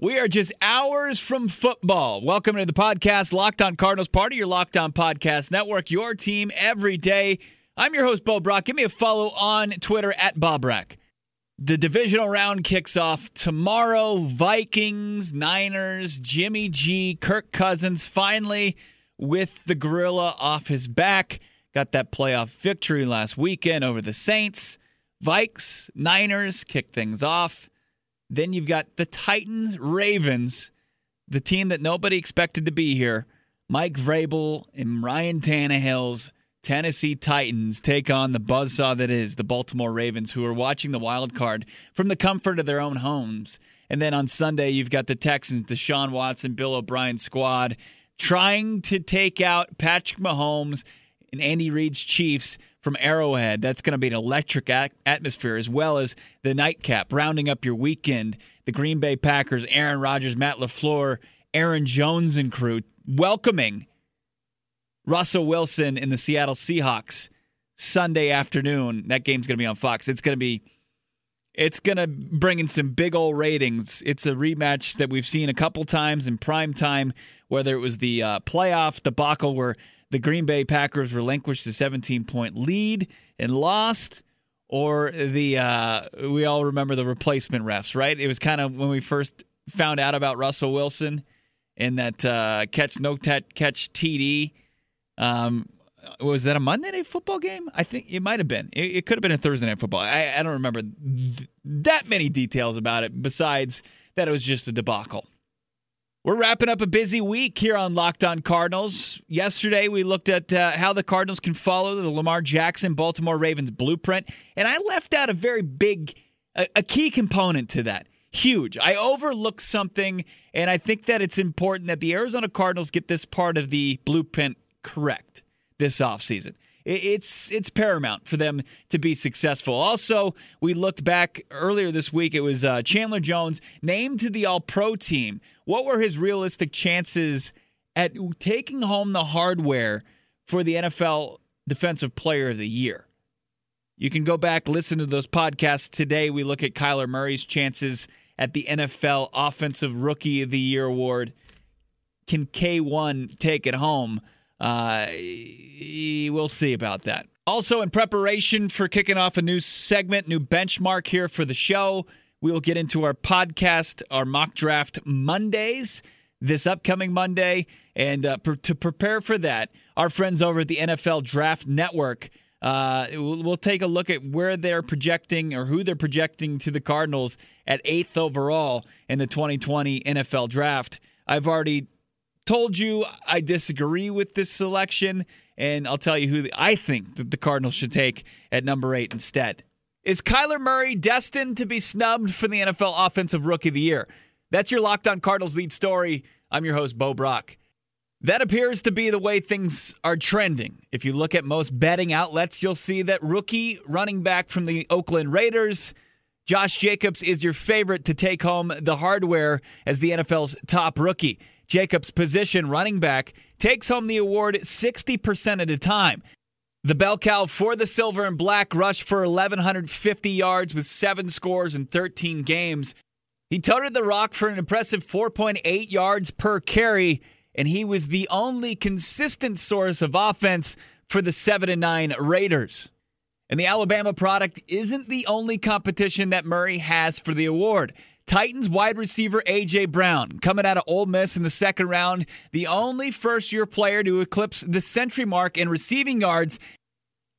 We are just hours from football. Welcome to the podcast, Locked On Cardinals, part of your Locked On Podcast Network, your team every day. I'm your host, Bo Brock. Give me a follow on Twitter at Bob Brack. The divisional round kicks off tomorrow. Vikings, Niners, Jimmy G, Kirk Cousins finally with the gorilla off his back. Got that playoff victory last weekend over the Saints. Vikes, Niners kick things off. Then you've got the Titans, Ravens, the team that nobody expected to be here. Mike Vrabel and Ryan Tannehill's Tennessee Titans take on the buzzsaw that is the Baltimore Ravens, who are watching the wild card from the comfort of their own homes. And then on Sunday, you've got the Texans, Deshaun Watson, Bill O'Brien squad trying to take out Patrick Mahomes and Andy Reid's Chiefs from Arrowhead. That's going to be an electric atmosphere, as well as the nightcap, rounding up your weekend. The Green Bay Packers, Aaron Rodgers, Matt LaFleur, Aaron Jones, and crew welcoming Russell Wilson in the Seattle Seahawks Sunday afternoon. That game's going to be on Fox. It's going to be. It's going to bring in some big old ratings. It's a rematch that we've seen a couple times in prime time, whether it was the uh, playoff debacle where the Green Bay Packers relinquished a 17 point lead and lost, or the uh, we all remember the replacement refs, right? It was kind of when we first found out about Russell Wilson and that uh, catch no catch TD. Um, was that a Monday night football game? I think it might have been. It, it could have been a Thursday night football. I, I don't remember th- that many details about it besides that it was just a debacle. We're wrapping up a busy week here on Locked On Cardinals. Yesterday, we looked at uh, how the Cardinals can follow the Lamar Jackson Baltimore Ravens blueprint, and I left out a very big, a, a key component to that. Huge. I overlooked something, and I think that it's important that the Arizona Cardinals get this part of the blueprint correct this offseason it's it's paramount for them to be successful. Also, we looked back earlier this week. It was uh, Chandler Jones named to the All Pro team. What were his realistic chances at taking home the hardware for the NFL Defensive Player of the Year? You can go back listen to those podcasts today. We look at Kyler Murray's chances at the NFL Offensive Rookie of the Year award. Can K1 take it home? Uh, we'll see about that. Also, in preparation for kicking off a new segment, new benchmark here for the show, we will get into our podcast, our mock draft Mondays this upcoming Monday. And uh, to prepare for that, our friends over at the NFL Draft Network. Uh, we'll, we'll take a look at where they're projecting or who they're projecting to the Cardinals at eighth overall in the 2020 NFL Draft. I've already told you I disagree with this selection, and I'll tell you who the, I think that the Cardinals should take at number eight instead. Is Kyler Murray destined to be snubbed for the NFL Offensive Rookie of the Year? That's your Locked On Cardinals lead story. I'm your host, Bo Brock. That appears to be the way things are trending. If you look at most betting outlets, you'll see that rookie running back from the Oakland Raiders, Josh Jacobs, is your favorite to take home the hardware as the NFL's top rookie. Jacobs' position, running back, takes home the award 60% of the time. The bell cow for the silver and black rushed for 1,150 yards with seven scores in 13 games. He toted the rock for an impressive 4.8 yards per carry, and he was the only consistent source of offense for the 7 and 9 Raiders. And the Alabama product isn't the only competition that Murray has for the award. Titans wide receiver A.J. Brown coming out of Ole Miss in the second round, the only first year player to eclipse the century mark in receiving yards.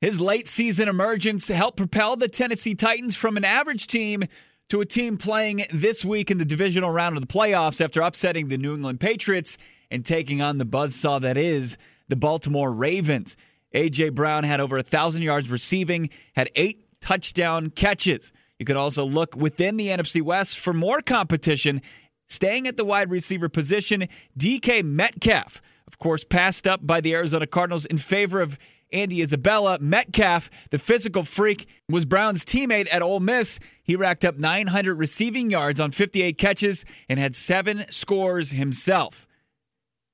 His late season emergence helped propel the Tennessee Titans from an average team to a team playing this week in the divisional round of the playoffs after upsetting the New England Patriots and taking on the buzzsaw that is the Baltimore Ravens. A.J. Brown had over a 1,000 yards receiving, had eight touchdown catches. You could also look within the NFC West for more competition. Staying at the wide receiver position, DK Metcalf, of course, passed up by the Arizona Cardinals in favor of Andy Isabella. Metcalf, the physical freak, was Brown's teammate at Ole Miss. He racked up 900 receiving yards on 58 catches and had seven scores himself.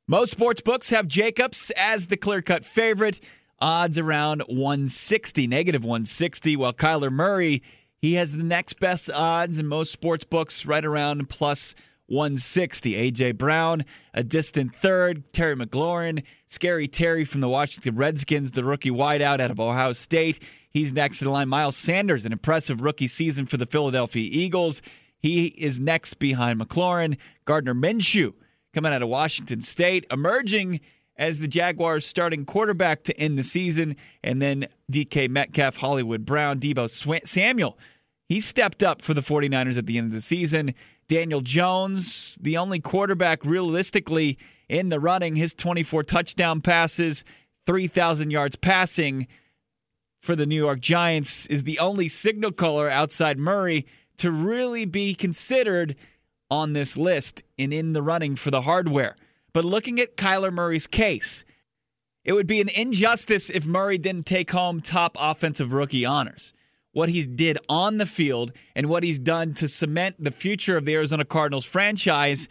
Most sports books have Jacobs as the clear cut favorite, odds around 160, negative 160, while Kyler Murray he has the next best odds in most sports books, right around plus 160. A.J. Brown, a distant third. Terry McLaurin, Scary Terry from the Washington Redskins, the rookie wideout out of Ohio State. He's next in line. Miles Sanders, an impressive rookie season for the Philadelphia Eagles. He is next behind McLaurin. Gardner Minshew, coming out of Washington State, emerging as the Jaguars' starting quarterback to end the season. And then DK Metcalf, Hollywood Brown, Deebo Samuel. He stepped up for the 49ers at the end of the season. Daniel Jones, the only quarterback realistically in the running, his 24 touchdown passes, 3,000 yards passing for the New York Giants, is the only signal caller outside Murray to really be considered on this list and in the running for the hardware. But looking at Kyler Murray's case, it would be an injustice if Murray didn't take home top offensive rookie honors. What he did on the field and what he's done to cement the future of the Arizona Cardinals franchise,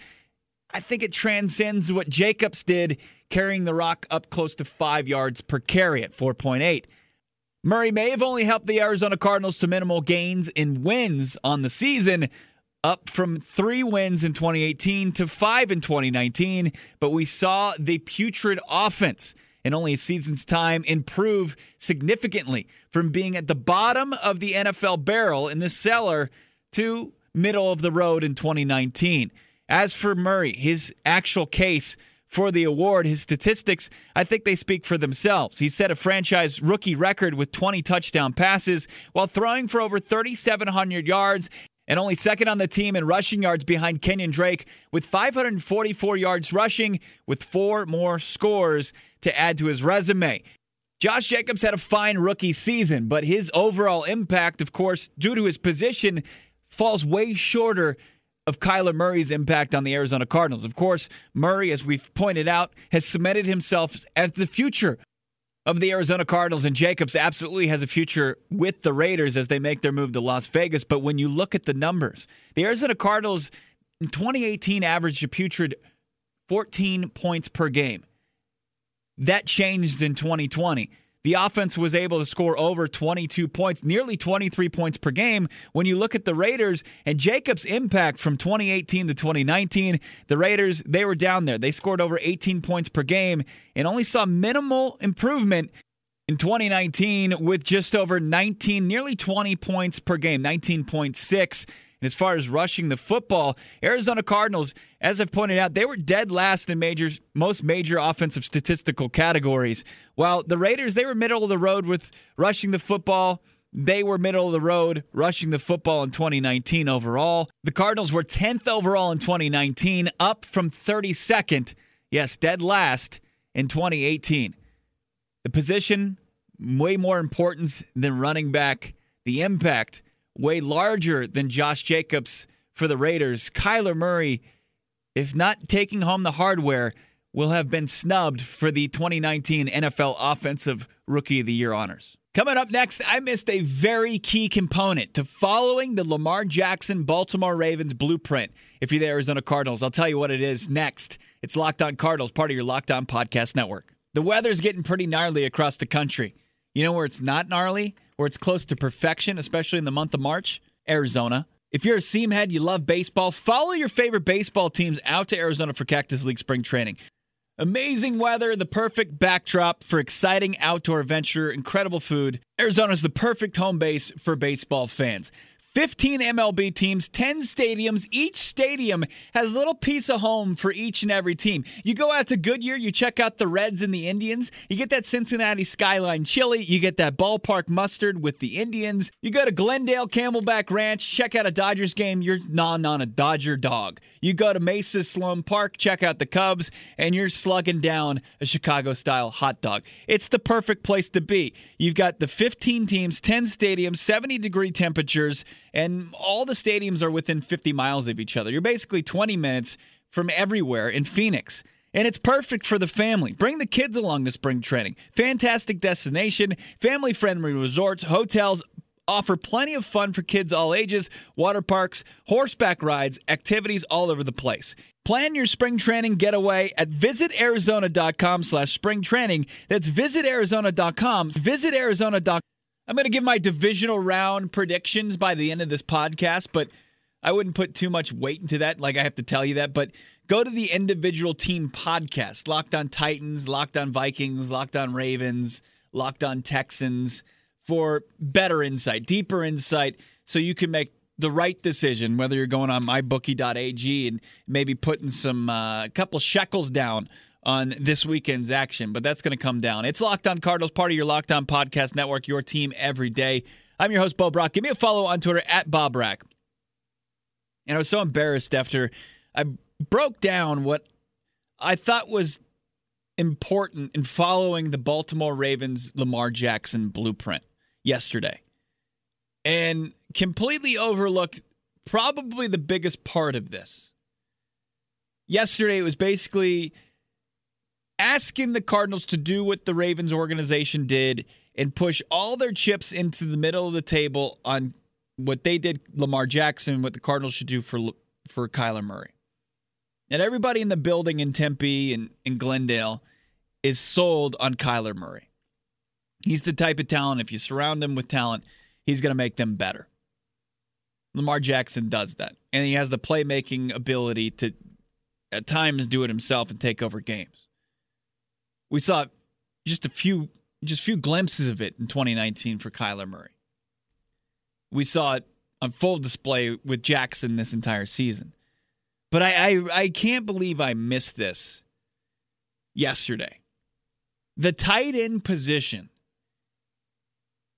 I think it transcends what Jacobs did carrying the rock up close to five yards per carry at 4.8. Murray may have only helped the Arizona Cardinals to minimal gains in wins on the season, up from three wins in 2018 to five in 2019. But we saw the putrid offense in only a season's time improve significantly from being at the bottom of the NFL barrel in the cellar to middle of the road in 2019. As for Murray, his actual case for the award, his statistics, I think they speak for themselves. He set a franchise rookie record with 20 touchdown passes while throwing for over 3,700 yards and only second on the team in rushing yards behind Kenyan Drake with 544 yards rushing with four more scores to add to his resume. Josh Jacobs had a fine rookie season, but his overall impact, of course, due to his position, falls way shorter of Kyler Murray's impact on the Arizona Cardinals. Of course, Murray, as we've pointed out, has cemented himself as the future of the Arizona Cardinals, and Jacobs absolutely has a future with the Raiders as they make their move to Las Vegas. But when you look at the numbers, the Arizona Cardinals in 2018 averaged a putrid 14 points per game. That changed in 2020. The offense was able to score over 22 points, nearly 23 points per game. When you look at the Raiders and Jacobs' impact from 2018 to 2019, the Raiders, they were down there. They scored over 18 points per game and only saw minimal improvement in 2019 with just over 19, nearly 20 points per game, 19.6. And as far as rushing the football, Arizona Cardinals, as I've pointed out, they were dead last in major, most major offensive statistical categories. While the Raiders, they were middle of the road with rushing the football. They were middle of the road rushing the football in 2019 overall. The Cardinals were 10th overall in 2019, up from 32nd, yes, dead last in 2018. The position, way more importance than running back. The impact way larger than Josh Jacobs for the Raiders. Kyler Murray, if not taking home the hardware, will have been snubbed for the 2019 NFL Offensive Rookie of the Year honors. Coming up next, I missed a very key component to following the Lamar Jackson Baltimore Ravens blueprint. If you're the Arizona Cardinals, I'll tell you what it is next. It's Locked On Cardinals, part of your Locked On Podcast Network. The weather's getting pretty gnarly across the country. You know where it's not gnarly? Where it's close to perfection, especially in the month of March? Arizona. If you're a seam head, you love baseball, follow your favorite baseball teams out to Arizona for Cactus League spring training. Amazing weather, the perfect backdrop for exciting outdoor adventure, incredible food. Arizona's the perfect home base for baseball fans. 15 MLB teams, 10 stadiums. Each stadium has a little piece of home for each and every team. You go out to Goodyear, you check out the Reds and the Indians. You get that Cincinnati Skyline chili. You get that ballpark mustard with the Indians. You go to Glendale Camelback Ranch, check out a Dodgers game. You're non on a Dodger dog. You go to Mesa Sloan Park, check out the Cubs, and you're slugging down a Chicago style hot dog. It's the perfect place to be. You've got the 15 teams, 10 stadiums, 70 degree temperatures and all the stadiums are within 50 miles of each other. You're basically 20 minutes from everywhere in Phoenix. And it's perfect for the family. Bring the kids along to spring training. Fantastic destination, family friendly resorts, hotels, offer plenty of fun for kids all ages, water parks, horseback rides, activities all over the place. Plan your spring training getaway at visitarizona.com slash spring training. That's visitarizona.com. Visitarizona.com. I'm going to give my divisional round predictions by the end of this podcast, but I wouldn't put too much weight into that. Like I have to tell you that, but go to the individual team podcast Locked on Titans, Locked on Vikings, Locked on Ravens, Locked on Texans for better insight, deeper insight, so you can make the right decision, whether you're going on mybookie.ag and maybe putting some uh, couple shekels down on this weekend's action. But that's going to come down. It's Locked On Cardinals, part of your Locked On Podcast Network, your team every day. I'm your host, Bo Brock. Give me a follow on Twitter at Bob Rack. And I was so embarrassed after I broke down what I thought was important in following the Baltimore Ravens Lamar Jackson blueprint yesterday and completely overlooked probably the biggest part of this. Yesterday, it was basically asking the Cardinals to do what the Ravens organization did and push all their chips into the middle of the table on what they did Lamar Jackson, what the Cardinals should do for for Kyler Murray. And everybody in the building in Tempe and in Glendale is sold on Kyler Murray. He's the type of talent, if you surround him with talent, he's going to make them better. Lamar Jackson does that. And he has the playmaking ability to, at times, do it himself and take over games. We saw just a few, just few glimpses of it in 2019 for Kyler Murray. We saw it on full display with Jackson this entire season. But I, I, I can't believe I missed this yesterday. The tight end position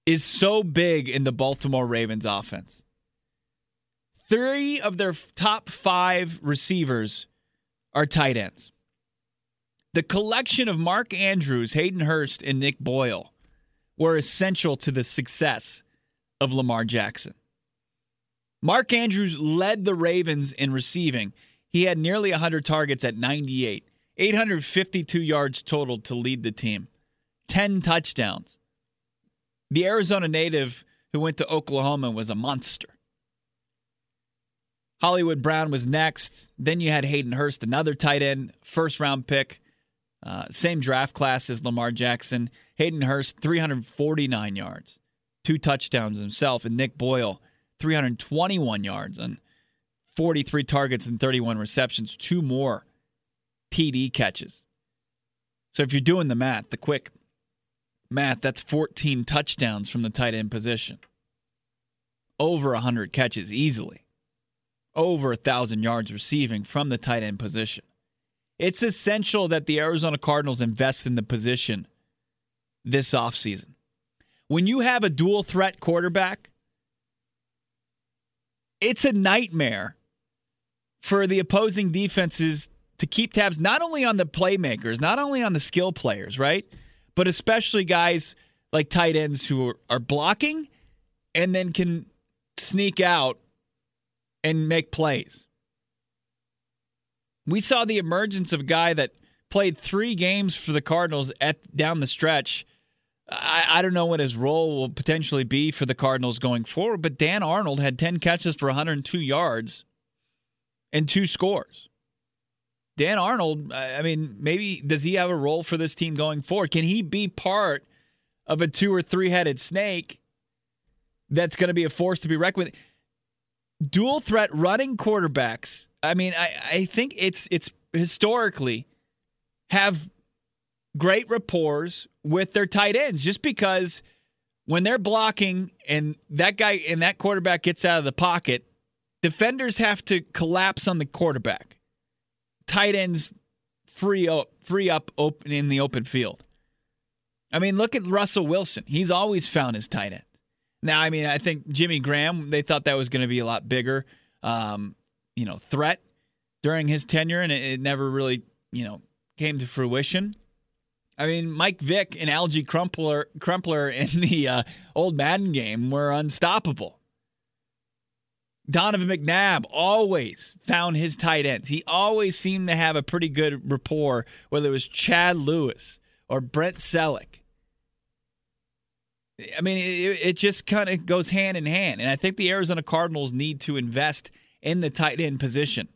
is so big in the Baltimore Ravens offense. Three of their top five receivers are tight ends. The collection of Mark Andrews, Hayden Hurst, and Nick Boyle were essential to the success of Lamar Jackson. Mark Andrews led the Ravens in receiving. He had nearly 100 targets at 98, 852 yards total to lead the team, 10 touchdowns. The Arizona native who went to Oklahoma was a monster. Hollywood Brown was next. Then you had Hayden Hurst, another tight end, first round pick, uh, same draft class as Lamar Jackson. Hayden Hurst, 349 yards, two touchdowns himself, and Nick Boyle, 321 yards on 43 targets and 31 receptions, two more TD catches. So if you're doing the math, the quick math, that's 14 touchdowns from the tight end position. Over 100 catches easily. Over 1,000 yards receiving from the tight end position. It's essential that the Arizona Cardinals invest in the position this offseason. When you have a dual threat quarterback, it's a nightmare for the opposing defenses to keep tabs not only on the playmakers, not only on the skill players, right? but especially guys like tight ends who are, blocking and then can sneak out and make plays. We saw the emergence of a guy that played three games for the Cardinals at down the stretch. I, I, don't know what his role will potentially be for the Cardinals going forward, but Dan Arnold had 10 catches for 102 yards and two scores. Dan Arnold, I mean, maybe does he have a role for this team going forward? Can he be part of a two or three headed snake that's going to be a force to be reckoned with? Dual threat running quarterbacks. I mean, I, I think it's it's historically have great rapport with their tight ends just because when they're blocking and that guy and that quarterback gets out of the pocket, defenders have to collapse on the quarterback tight ends free up, free up open in the open field. I mean, look at Russell Wilson. He's always found his tight end. Now, I mean, I think Jimmy Graham. They thought that was going to be a lot bigger, um, you know, threat during his tenure, and it, it, never really, you know, came to fruition. I mean, Mike Vick and Alge Crumpler, Crumpler in the uh, old Madden game were unstoppable. Donovan McNabb always found his tight ends. He always seemed to have a pretty good rapport, whether it was Chad Lewis or Brent Celek. I mean, it, it just kind of goes hand in hand. And I think the Arizona Cardinals need to invest in the tight end position.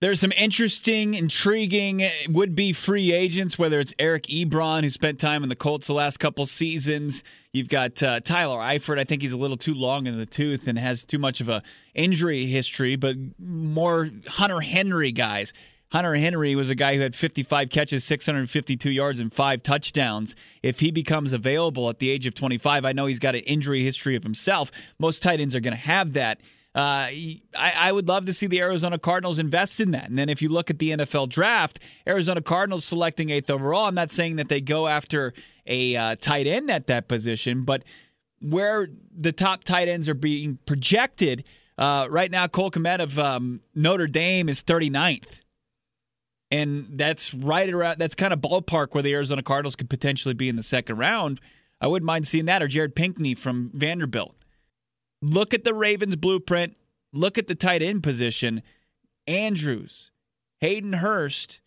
There's some interesting, intriguing would be free agents, whether it's Eric Ebron, who spent time in the Colts the last couple seasons. You've got uh, Tyler Eifert. I think he's a little too long in the tooth and has too much of a injury history, but more Hunter Henry guys. Hunter Henry was a guy who had 55 catches, 652 yards, and five touchdowns. If he becomes available at the age of 25, I know he's got an injury history of himself. Most tight ends are going to have that. Uh, I, I, would love to see the Arizona Cardinals invest in that. And then if you look at the NFL draft, Arizona Cardinals selecting eighth overall. I'm not saying that they go after a uh, tight end at that position, but where the top tight ends are being projected uh, right now, Cole Kmet of um, Notre Dame is 39th. And that's right around, that's kind of ballpark where the Arizona Cardinals could potentially be in the second round. I wouldn't mind seeing that, or Jared Pinkney from Vanderbilt look at the Ravens blueprint, look at the tight end position. Andrews, Hayden Hurst,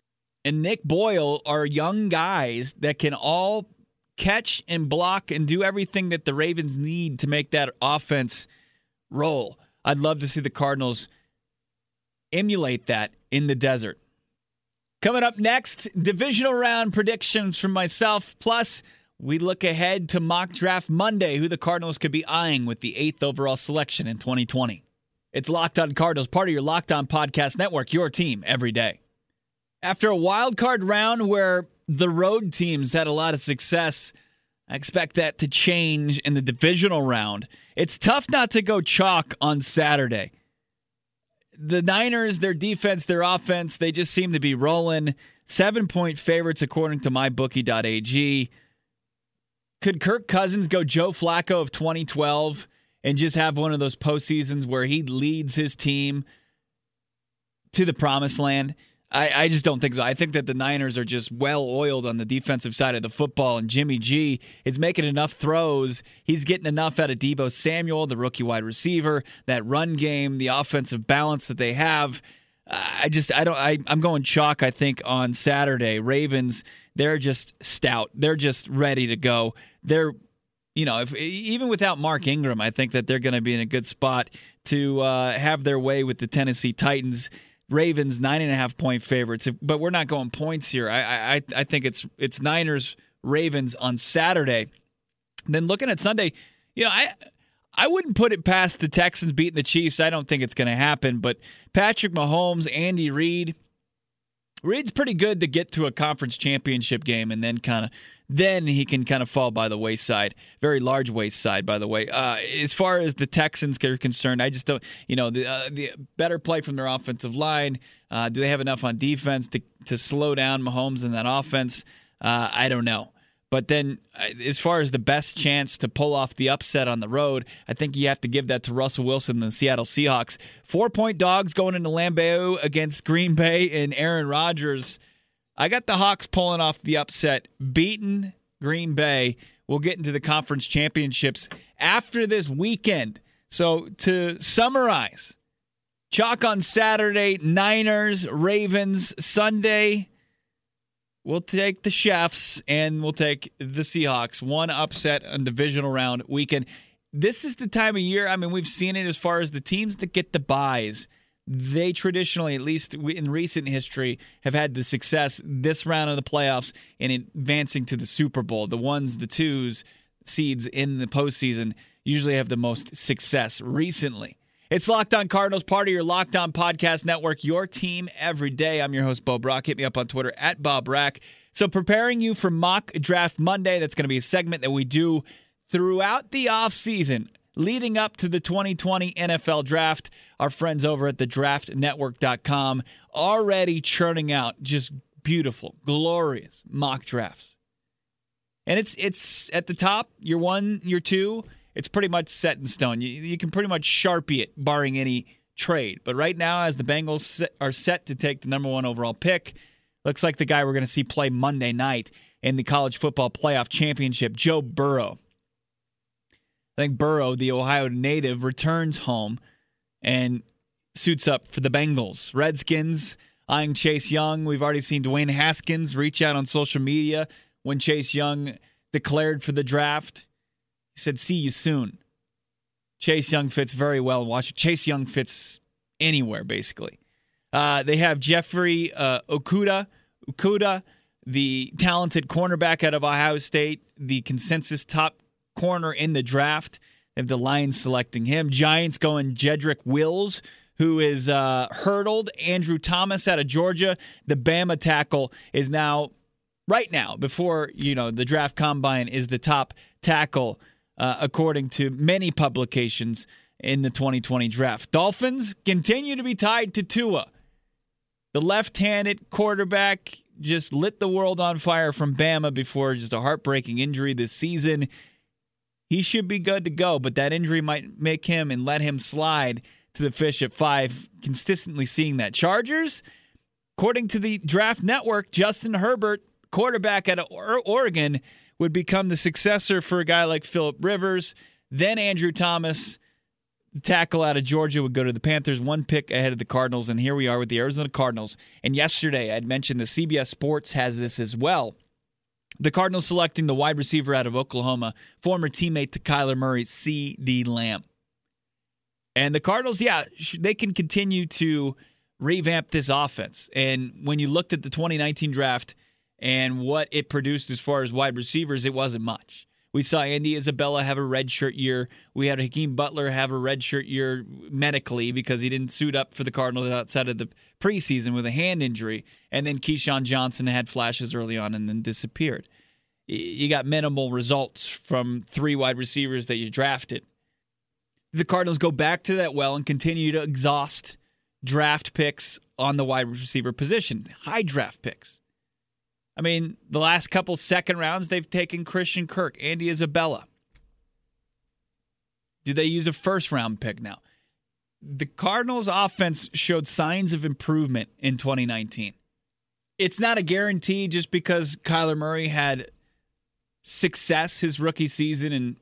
and Nick Boyle are young guys that can all catch and block and do everything that the Ravens need to make that offense roll. I'd love to see the Cardinals emulate that in the desert. Coming up next, divisional round predictions from myself, plus we look ahead to mock draft Monday, who the Cardinals could be eyeing with the eighth overall selection in 2020. It's Locked On Cardinals, part of your Locked On Podcast Network, your team every day. After a wild card round where the road teams had a lot of success, I expect that to change in the divisional round. It's tough not to go chalk on Saturday. The Niners, their defense, their offense, they just seem to be rolling. Seven point favorites according to mybookie.ag. Could Kirk Cousins go Joe Flacco of 2012 and just have one of those postseasons where he leads his team to the promised land? I, I, just don't think so. I think that the Niners are just well oiled on the defensive side of the football, and Jimmy G is making enough throws. He's getting enough out of Deebo Samuel, the rookie wide receiver, that run game, the offensive balance that they have. I just I don't I, I'm going chalk. I think on Saturday, Ravens they're just stout. They're just ready to go. They're you know, if even without Mark Ingram, I think that they're going to be in a good spot to uh, have their way with the Tennessee Titans. Ravens nine and a half point favorites, but we're not going points here. I I, I think it's it's Niners Ravens on Saturday. Then looking at Sunday, you know I I wouldn't put it past the Texans beating the Chiefs. I don't think it's going to happen. But Patrick Mahomes, Andy Reid, Reid's pretty good to get to a conference championship game and then kind of then he can kind of fall by the wayside. Very large wayside, by the way. Uh, as far as the Texans are concerned, I just don't. You know, the, uh, the better play from their offensive line. Uh, do they have enough on defense to to slow down Mahomes in that offense? Uh, I don't know. But then, as far as the best chance to pull off the upset on the road, I think you have to give that to Russell Wilson and the Seattle Seahawks. Four point dogs going into Lambeau against Green Bay and Aaron Rodgers. I got the Hawks pulling off the upset, beating Green Bay. We'll get into the conference championships after this weekend. So, to summarize, chalk on Saturday, Niners, Ravens, Sunday, We'll take the Chiefs and we'll take the Seahawks. One upset on divisional round weekend. This is the time of year. I mean, we've seen it as far as the teams that get the buys. They traditionally, at least in recent history, have had the success this round of the playoffs in advancing to the Super Bowl. The ones, the twos, seeds in the postseason usually have the most success recently. It's Locked On Cardinals, part of your Locked On Podcast Network, your team every day. I'm your host, Bob Brock. Hit me up on Twitter at Bob Rack. So, preparing you for Mock Draft Monday, that's going to be a segment that we do throughout the offseason leading up to the 2020 NFL Draft. Our friends over at the draftnetwork.com already churning out just beautiful, glorious mock drafts. And it's it's at the top, your one, your two, it's pretty much set in stone. You, you can pretty much sharpie it, barring any trade. But right now, as the Bengals are set to take the number one overall pick, looks like the guy we're going to see play Monday night in the college football playoff championship, Joe Burrow. I think Burrow, the Ohio native, returns home and suits up for the Bengals. Redskins eyeing Chase Young. We've already seen Dwayne Haskins reach out on social media when Chase Young declared for the draft. He said, "See you soon." Chase Young fits very well Watch. Chase Young fits anywhere basically. Uh, they have Jeffrey uh, Okuda, Okudah, the talented cornerback out of Ohio State, the consensus top corner in the draft. They have the Lions selecting him. Giants going Jedrick Wills, who is uh, hurdled. Andrew Thomas out of Georgia. The Bama tackle is now, right now, before you know the draft combine, is the top tackle uh, according to many publications in the 2020 draft. Dolphins continue to be tied to Tua. The left-handed quarterback just lit the world on fire from Bama before just a heartbreaking injury this season. He should be good to go, but that injury might make him and let him slide to the fish at five, consistently seeing that. Chargers, according to the draft network, Justin Herbert, quarterback at Oregon, would become the successor for a guy like Philip Rivers. Then Andrew Thomas, the tackle out of Georgia, would go to the Panthers, one pick ahead of the Cardinals. And here we are with the Arizona Cardinals. And yesterday, I'd mentioned the CBS Sports has this as well. The Cardinals selecting the wide receiver out of Oklahoma, former teammate to Kyler Murray, CeeDee Lamb. And the Cardinals, yeah, they can continue to revamp this offense. And when you looked at the 2019 draft and what it produced as far as wide receivers, it wasn't much. We saw Andy Isabella have a redshirt year. We had Hakeem Butler have a redshirt year medically because he didn't suit up for the Cardinals outside of the preseason with a hand injury. And then KeeSean Johnson had flashes early on and then disappeared. You got minimal results from three wide receivers that you drafted the Cardinals go back to that well and continue to exhaust draft picks on the wide receiver position, high draft picks. I mean, the last couple second rounds, they've taken Christian Kirk, Andy Isabella. Do they use a first round pick now? The Cardinals' offense showed signs of improvement in 2019. It's not a guarantee just because Kyler Murray had success his rookie season and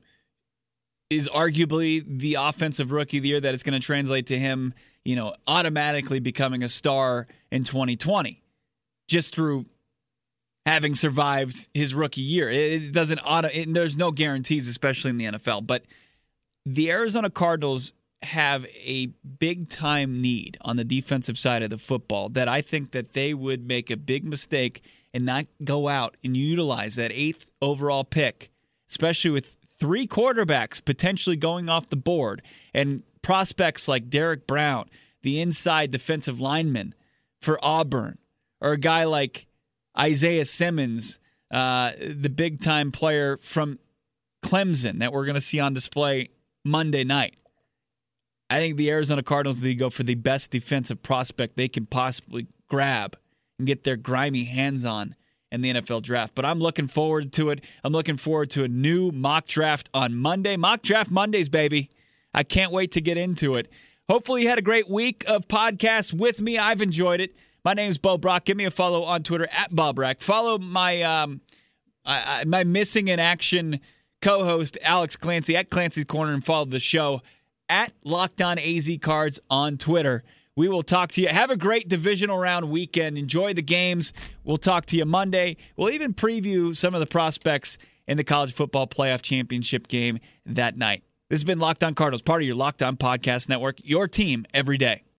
is arguably the offensive rookie of the year that is going to translate to him, you know, automatically becoming a star in 2020 just through having survived his rookie year. It doesn't auto it, there's no guarantees especially in the NFL, but the Arizona Cardinals have a big time need on the defensive side of the football that I think that they would make a big mistake and not go out and utilize that 8th overall pick, especially with three quarterbacks potentially going off the board and prospects like Derrick Brown, the inside defensive lineman for Auburn, or a guy like Isaiah Simmons, uh, the big time player from Clemson that we're going to see on display Monday night. I think the Arizona Cardinals need to go for the best defensive prospect they can possibly grab and get their grimy hands on in the NFL draft. But I'm looking forward to it. I'm looking forward to a new mock draft on Monday. Mock draft Mondays, baby. I can't wait to get into it. Hopefully, you had a great week of podcasts with me. I've enjoyed it. My name is Bo Brock. Give me a follow on Twitter at Bob Brack. Follow my um, I, I, my missing in action co-host Alex Clancy at Clancy's Corner and follow the show at Locked On AZ Cards on Twitter. We will talk to you. Have a great divisional round weekend. Enjoy the games. We'll talk to you Monday. We'll even preview some of the prospects in the college football playoff championship game that night. This has been Locked On Cardinals, part of your Locked On Podcast Network, your team every day.